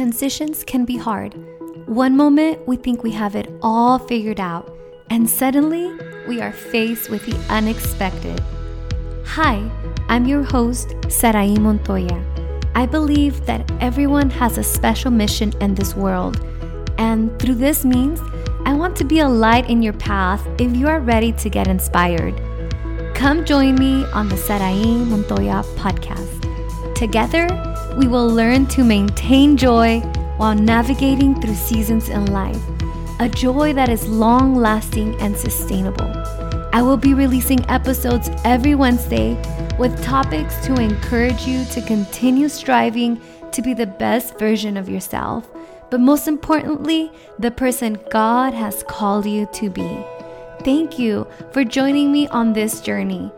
transitions can be hard. One moment we think we have it all figured out, and suddenly we are faced with the unexpected. Hi, I'm your host, Sarai Montoya. I believe that everyone has a special mission in this world, and through this means, I want to be a light in your path if you are ready to get inspired. Come join me on the Sarai Montoya podcast. Together, we will learn to maintain joy while navigating through seasons in life, a joy that is long lasting and sustainable. I will be releasing episodes every Wednesday with topics to encourage you to continue striving to be the best version of yourself, but most importantly, the person God has called you to be. Thank you for joining me on this journey.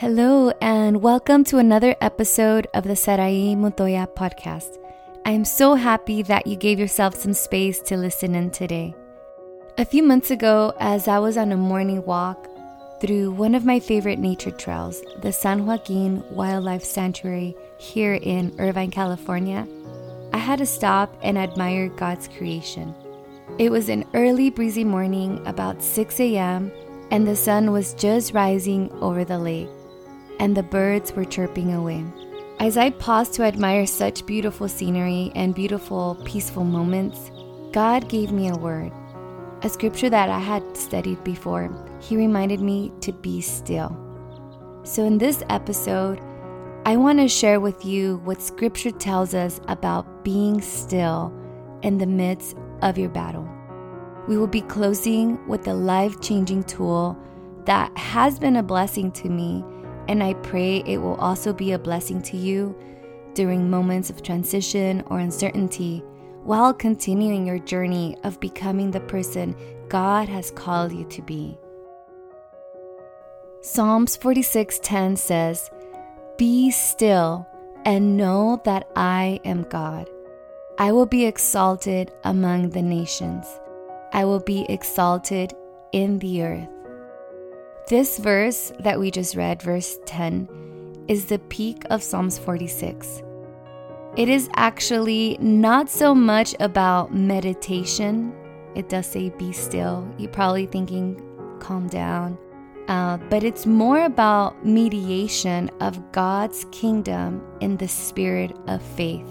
Hello, and welcome to another episode of the Sarai Montoya podcast. I am so happy that you gave yourself some space to listen in today. A few months ago, as I was on a morning walk through one of my favorite nature trails, the San Joaquin Wildlife Sanctuary here in Irvine, California, I had to stop and admire God's creation. It was an early, breezy morning, about 6 a.m., and the sun was just rising over the lake and the birds were chirping away. As I paused to admire such beautiful scenery and beautiful, peaceful moments, God gave me a word, a scripture that I had studied before. He reminded me to be still. So, in this episode, I want to share with you what scripture tells us about being still in the midst of your battle. We will be closing with a life changing tool that has been a blessing to me and I pray it will also be a blessing to you during moments of transition or uncertainty while continuing your journey of becoming the person God has called you to be. Psalms 46:10 says, "Be still and know that I am God. I will be exalted among the nations. I will be exalted in the earth." This verse that we just read, verse 10, is the peak of Psalms 46. It is actually not so much about meditation. It does say be still. You're probably thinking calm down. Uh, but it's more about mediation of God's kingdom in the spirit of faith.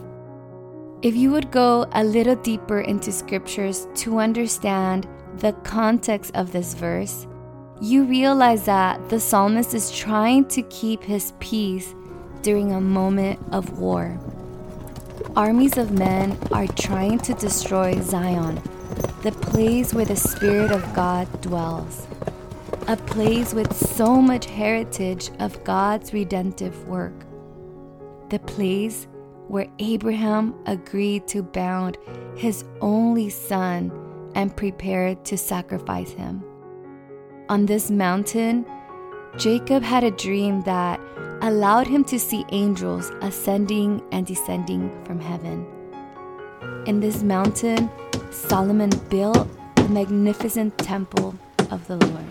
If you would go a little deeper into scriptures to understand the context of this verse, you realize that the psalmist is trying to keep his peace during a moment of war. Armies of men are trying to destroy Zion, the place where the Spirit of God dwells, a place with so much heritage of God's redemptive work, the place where Abraham agreed to bound his only son and prepared to sacrifice him. On this mountain, Jacob had a dream that allowed him to see angels ascending and descending from heaven. In this mountain, Solomon built the magnificent temple of the Lord.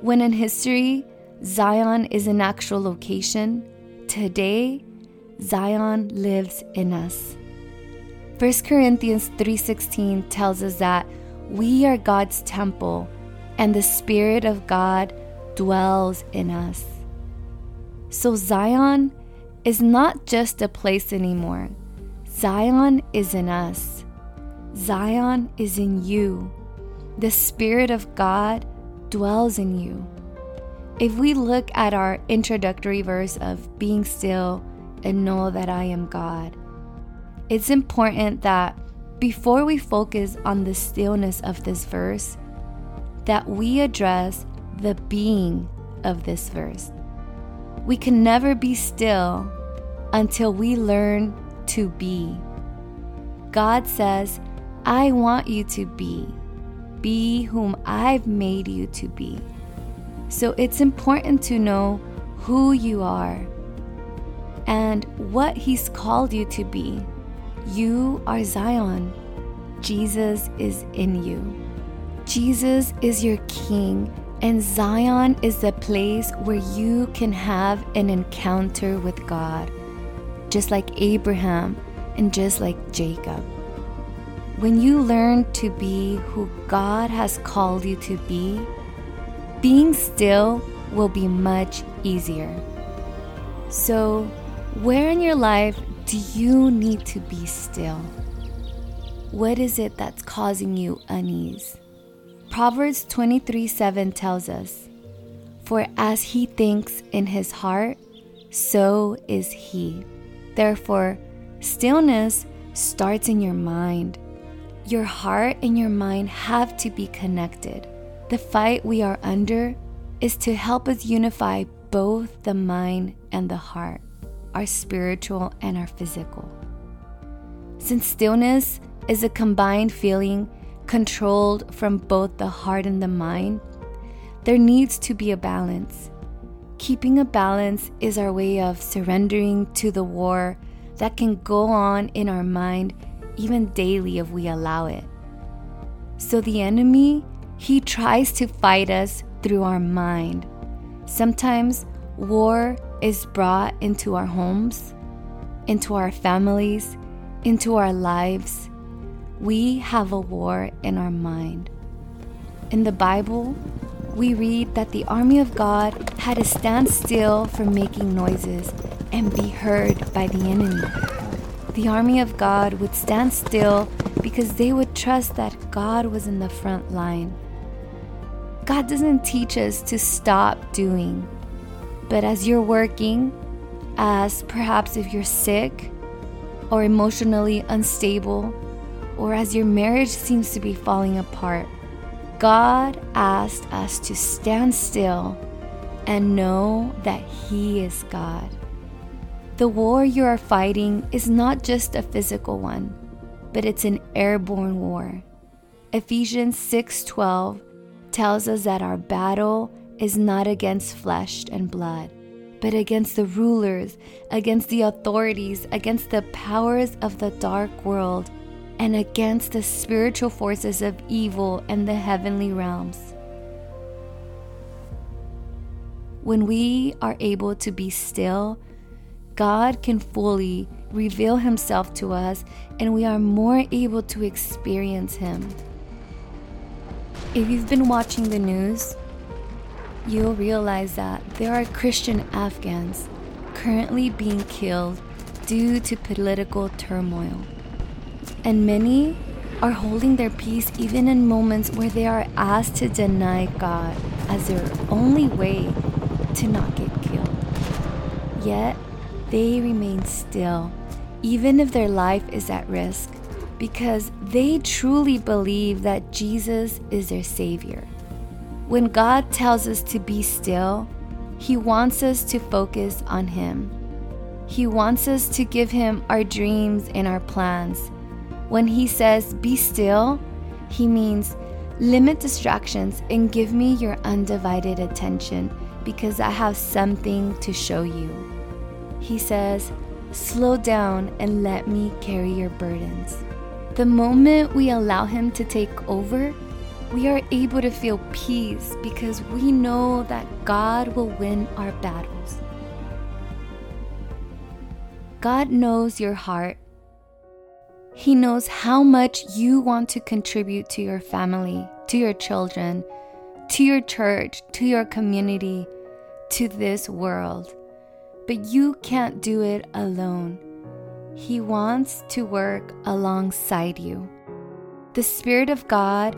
When in history, Zion is an actual location, today, Zion lives in us. 1 Corinthians 3:16 tells us that we are God's temple, and the Spirit of God dwells in us. So Zion is not just a place anymore. Zion is in us. Zion is in you. The Spirit of God dwells in you. If we look at our introductory verse of being still and know that I am God, it's important that before we focus on the stillness of this verse, that we address the being of this verse. We can never be still until we learn to be. God says, I want you to be. Be whom I've made you to be. So it's important to know who you are and what He's called you to be. You are Zion. Jesus is in you. Jesus is your King And Zion is the place where you can have an encounter with God, just like Abraham and just like Jacob. When you learn to be who God has called you to be, being still will be much easier. So, where in your life do you need to be still? What is it that's causing you unease? Proverbs 23 7 tells us, For as he thinks in his heart, so is he. Therefore, stillness starts in your mind. Your heart and your mind have to be connected. The fight we are under is to help us unify both the mind and the heart, our spiritual and our physical. Since stillness is a combined feeling controlled from both the heart and the mind, there needs to be a balance. Keeping a balance is our way of surrendering to the war that can go on in our mind even daily if we allow it. So the enemy, he tries to fight us through our mind. Sometimes war is brought into our homes, into our families, into our lives we have a war in our mind. In the Bible, we read that the army of God had to stand still from making noises and be heard by the enemy. The army of God would stand still because they would trust that God was in the front line. God doesn't teach us to stop doing, but as you're working, as perhaps if you're sick or emotionally unstable, or as your marriage seems to be falling apart, God asked us to stand still and know that He is God. The war you are fighting is not just a physical one, but it's an airborne war. Ephesians 6:12 tells us that our battle is not against flesh and blood, but against the rulers, against the authorities, against the powers of the dark world and against the spiritual forces of evil in the heavenly realms. When we are able to be still, God can fully reveal Himself to us and we are more able to experience Him. If you've been watching the news, you'll realize that there are Christian Afghans currently being killed due to political turmoil. And many are holding their peace even in moments where they are asked to deny God as their only way to not get killed. Yet, they remain still, even if their life is at risk, because they truly believe that Jesus is their Savior. When God tells us to be still, He wants us to focus on Him. He wants us to give Him our dreams and our plans when he says, be still, he means limit distractions and give me your undivided attention because I have something to show you. He says, slow down and let me carry your burdens. The moment we allow him to take over, we are able to feel peace because we know that God will win our battles. God knows your heart he knows how much you want to contribute to your family, to your children, to your church, to your community, to this world. But you can't do it alone. He wants to work alongside you. The Spirit of God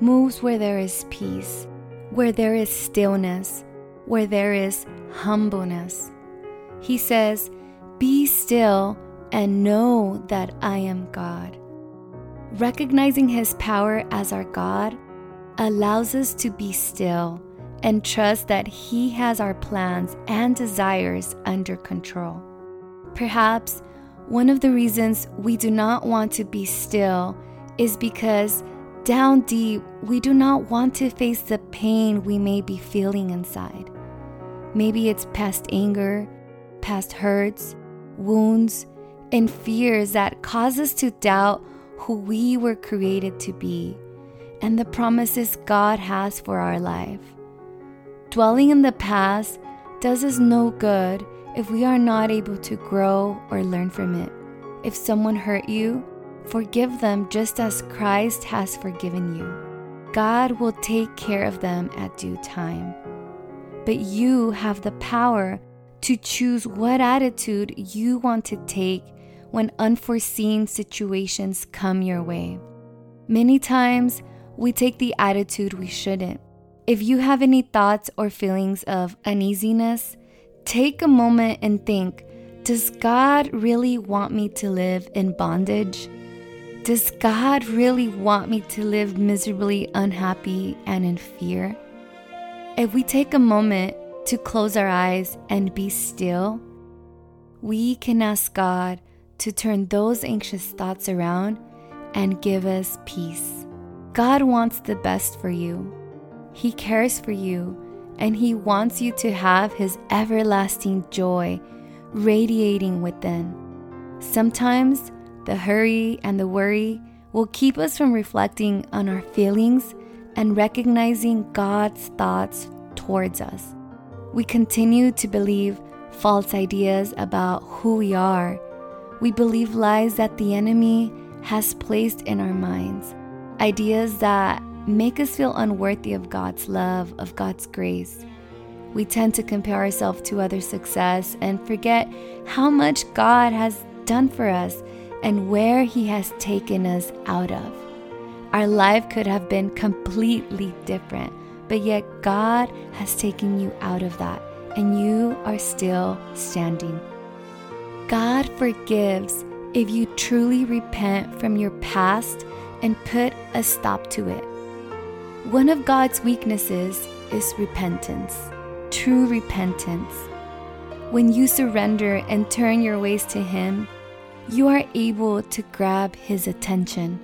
moves where there is peace, where there is stillness, where there is humbleness. He says, Be still and know that I am God. Recognizing His power as our God allows us to be still and trust that He has our plans and desires under control. Perhaps one of the reasons we do not want to be still is because down deep we do not want to face the pain we may be feeling inside. Maybe it's past anger, past hurts, wounds, and fears that cause us to doubt who we were created to be and the promises God has for our life. Dwelling in the past does us no good if we are not able to grow or learn from it. If someone hurt you, forgive them just as Christ has forgiven you. God will take care of them at due time. But you have the power to choose what attitude you want to take when unforeseen situations come your way. Many times, we take the attitude we shouldn't. If you have any thoughts or feelings of uneasiness, take a moment and think Does God really want me to live in bondage? Does God really want me to live miserably unhappy and in fear? If we take a moment to close our eyes and be still, we can ask God to turn those anxious thoughts around and give us peace. God wants the best for you. He cares for you, and He wants you to have His everlasting joy radiating within. Sometimes the hurry and the worry will keep us from reflecting on our feelings and recognizing God's thoughts towards us. We continue to believe false ideas about who we are we believe lies that the enemy has placed in our minds, ideas that make us feel unworthy of God's love, of God's grace. We tend to compare ourselves to other success and forget how much God has done for us and where He has taken us out of. Our life could have been completely different, but yet God has taken you out of that, and you are still standing. God forgives if you truly repent from your past and put a stop to it. One of God's weaknesses is repentance, true repentance. When you surrender and turn your ways to Him, you are able to grab His attention.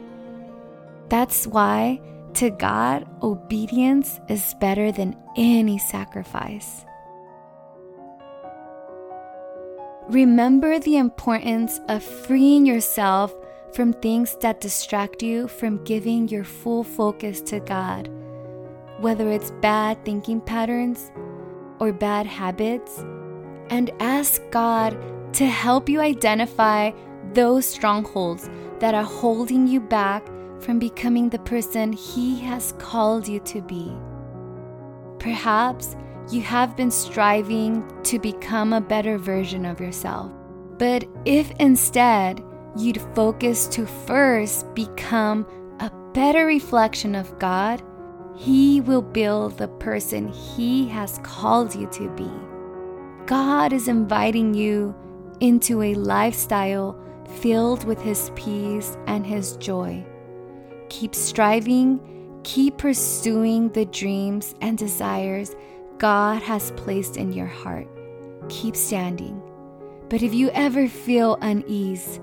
That's why, to God, obedience is better than any sacrifice. Remember the importance of freeing yourself from things that distract you from giving your full focus to God, whether it's bad thinking patterns or bad habits, and ask God to help you identify those strongholds that are holding you back from becoming the person He has called you to be. Perhaps you have been striving to become a better version of yourself. But if instead you'd focus to first become a better reflection of God, He will build the person He has called you to be. God is inviting you into a lifestyle filled with His peace and His joy. Keep striving, keep pursuing the dreams and desires God has placed in your heart. Keep standing. But if you ever feel unease,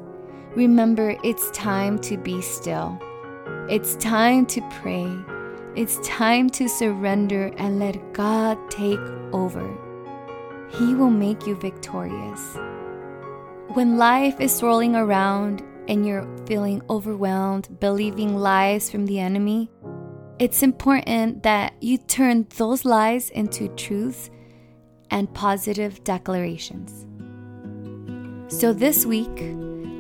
remember it's time to be still. It's time to pray. It's time to surrender and let God take over. He will make you victorious. When life is swirling around and you're feeling overwhelmed, believing lies from the enemy, it's important that you turn those lies into truths and positive declarations. So this week,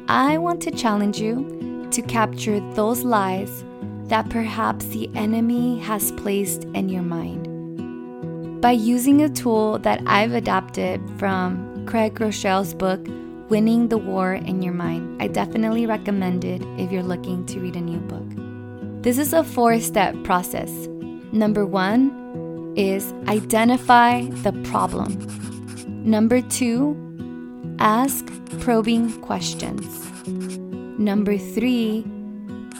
I want to challenge you to capture those lies that perhaps the enemy has placed in your mind. By using a tool that I've adapted from Craig Groeschel's book, Winning the War in Your Mind, I definitely recommend it if you're looking to read a new book. This is a four step process. Number one is identify the problem. Number two, ask probing questions. Number three,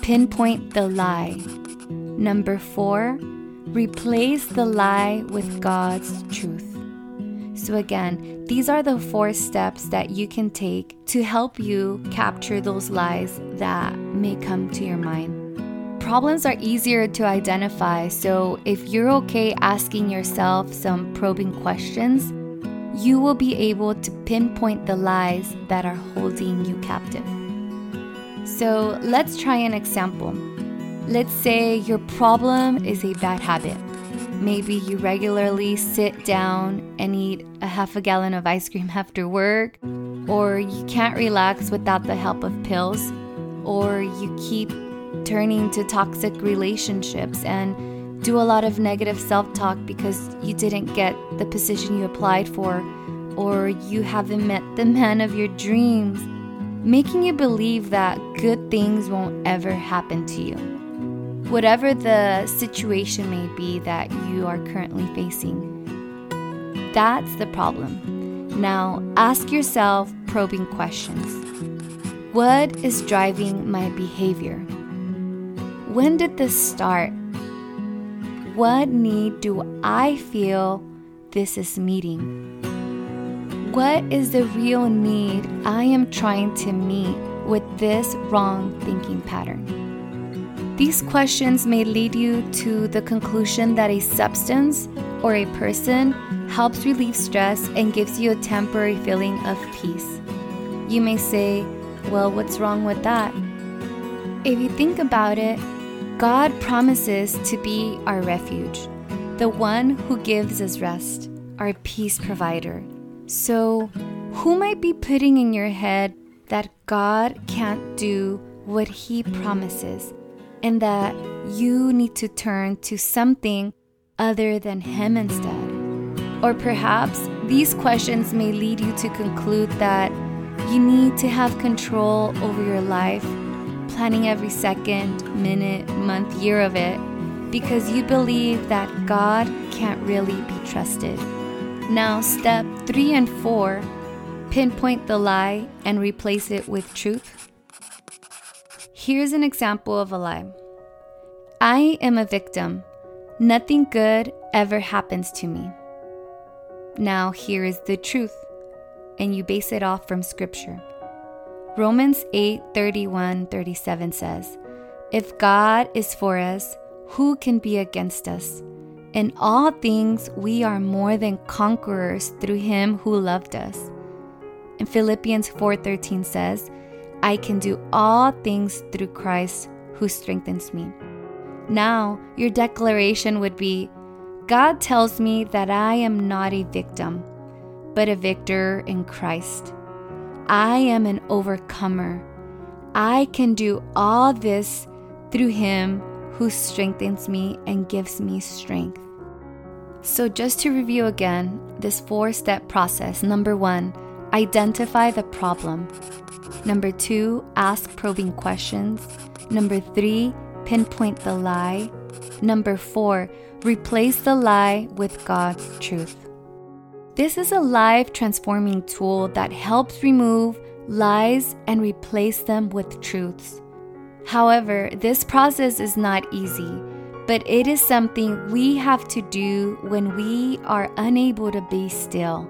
pinpoint the lie. Number four, replace the lie with God's truth. So, again, these are the four steps that you can take to help you capture those lies that may come to your mind problems are easier to identify, so if you're okay asking yourself some probing questions, you will be able to pinpoint the lies that are holding you captive. So let's try an example. Let's say your problem is a bad habit. Maybe you regularly sit down and eat a half a gallon of ice cream after work, or you can't relax without the help of pills, or you keep turning to toxic relationships and do a lot of negative self talk because you didn't get the position you applied for, or you haven't met the man of your dreams, making you believe that good things won't ever happen to you. Whatever the situation may be that you are currently facing, that's the problem. Now, ask yourself probing questions. What is driving my behavior? When did this start? What need do I feel this is meeting? What is the real need I am trying to meet with this wrong thinking pattern? These questions may lead you to the conclusion that a substance or a person helps relieve stress and gives you a temporary feeling of peace. You may say, Well, what's wrong with that? If you think about it, God promises to be our refuge, the one who gives us rest, our peace provider. So, who might be putting in your head that God can't do what He promises and that you need to turn to something other than Him instead? Or perhaps these questions may lead you to conclude that you need to have control over your life planning every second, minute, month, year of it because you believe that God can't really be trusted. Now, step three and four pinpoint the lie and replace it with truth. Here's an example of a lie I am a victim. Nothing good ever happens to me. Now, here is the truth, and you base it off from Scripture. Romans 8 31 37 says, If God is for us, who can be against us? In all things, we are more than conquerors through him who loved us. And Philippians 4:13 says, I can do all things through Christ who strengthens me. Now, your declaration would be God tells me that I am not a victim, but a victor in Christ. I am an overcomer. I can do all this through Him who strengthens me and gives me strength. So, just to review again, this four step process number one, identify the problem. Number two, ask probing questions. Number three, pinpoint the lie. Number four, replace the lie with God's truth. This is a life transforming tool that helps remove lies and replace them with truths. However, this process is not easy, but it is something we have to do when we are unable to be still.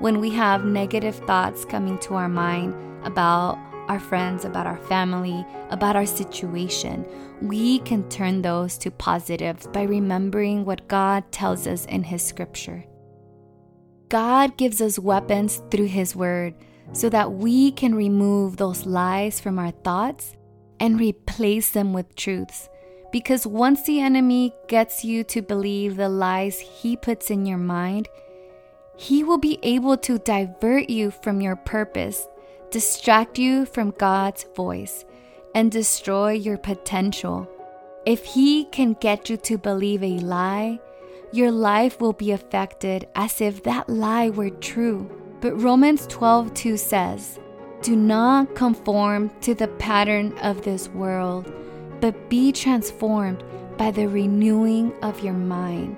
When we have negative thoughts coming to our mind about our friends, about our family, about our situation, we can turn those to positives by remembering what God tells us in His scripture. God gives us weapons through His Word so that we can remove those lies from our thoughts and replace them with truths. Because once the enemy gets you to believe the lies he puts in your mind, he will be able to divert you from your purpose, distract you from God's voice, and destroy your potential. If he can get you to believe a lie, your life will be affected as if that lie were true. But Romans 12:2 says, "Do not conform to the pattern of this world, but be transformed by the renewing of your mind."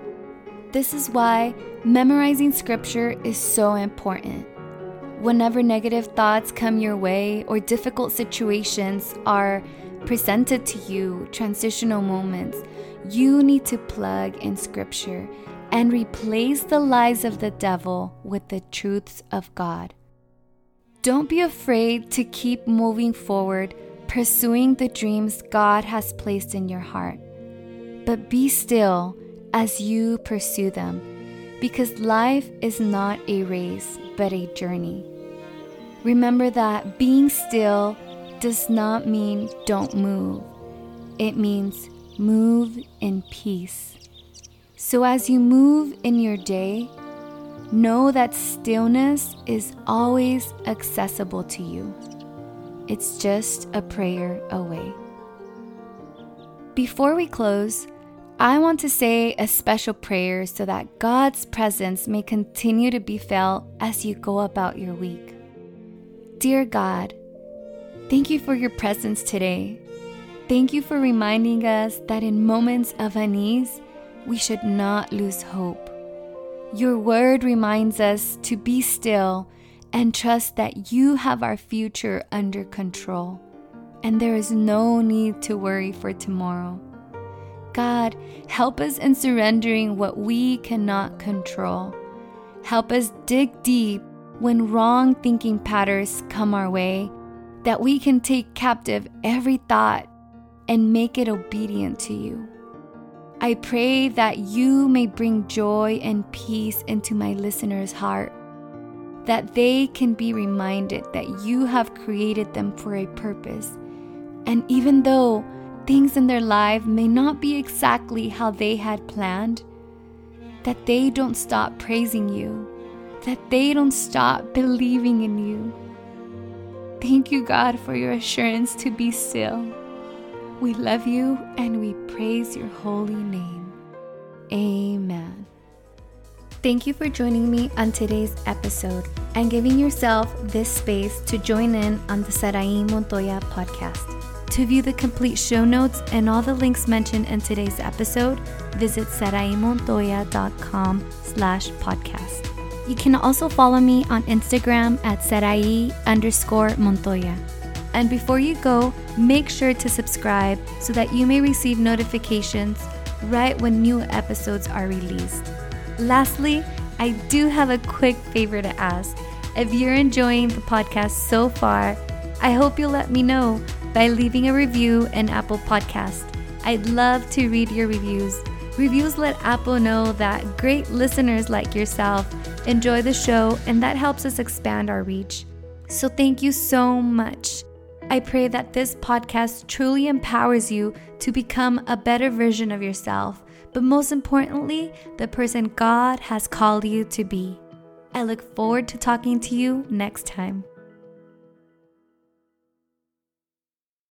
This is why memorizing scripture is so important. Whenever negative thoughts come your way or difficult situations are presented to you, transitional moments, you need to plug in scripture and replace the lies of the devil with the truths of God. Don't be afraid to keep moving forward, pursuing the dreams God has placed in your heart. But be still as you pursue them, because life is not a race, but a journey. Remember that being still does not mean don't move, it means move in peace. So as you move in your day, know that stillness is always accessible to you. It's just a prayer away. Before we close, I want to say a special prayer so that God's presence may continue to be felt as you go about your week. Dear God, thank you for your presence today. Thank you for reminding us that in moments of unease, we should not lose hope. Your word reminds us to be still and trust that you have our future under control, and there is no need to worry for tomorrow. God, help us in surrendering what we cannot control. Help us dig deep when wrong thinking patterns come our way, that we can take captive every thought and make it obedient to you. I pray that you may bring joy and peace into my listener's heart, that they can be reminded that you have created them for a purpose. And even though things in their life may not be exactly how they had planned, that they don't stop praising you, that they don't stop believing in you. Thank you, God, for your assurance to be still we love you and we praise your holy name. Amen. Thank you for joining me on today's episode and giving yourself this space to join in on the Sarai Montoya podcast. To view the complete show notes and all the links mentioned in today's episode, visit saraimontoya.com slash podcast. You can also follow me on Instagram at sarai underscore montoya. And before you go, make sure to subscribe so that you may receive notifications right when new episodes are released. Lastly, I do have a quick favor to ask. If you're enjoying the podcast so far, I hope you'll let me know by leaving a review in Apple Podcast. I'd love to read your reviews. Reviews let Apple know that great listeners like yourself enjoy the show, and that helps us expand our reach. So thank you so much. I pray that this podcast truly empowers you to become a better version of yourself, but most importantly, the person God has called you to be. I look forward to talking to you next time.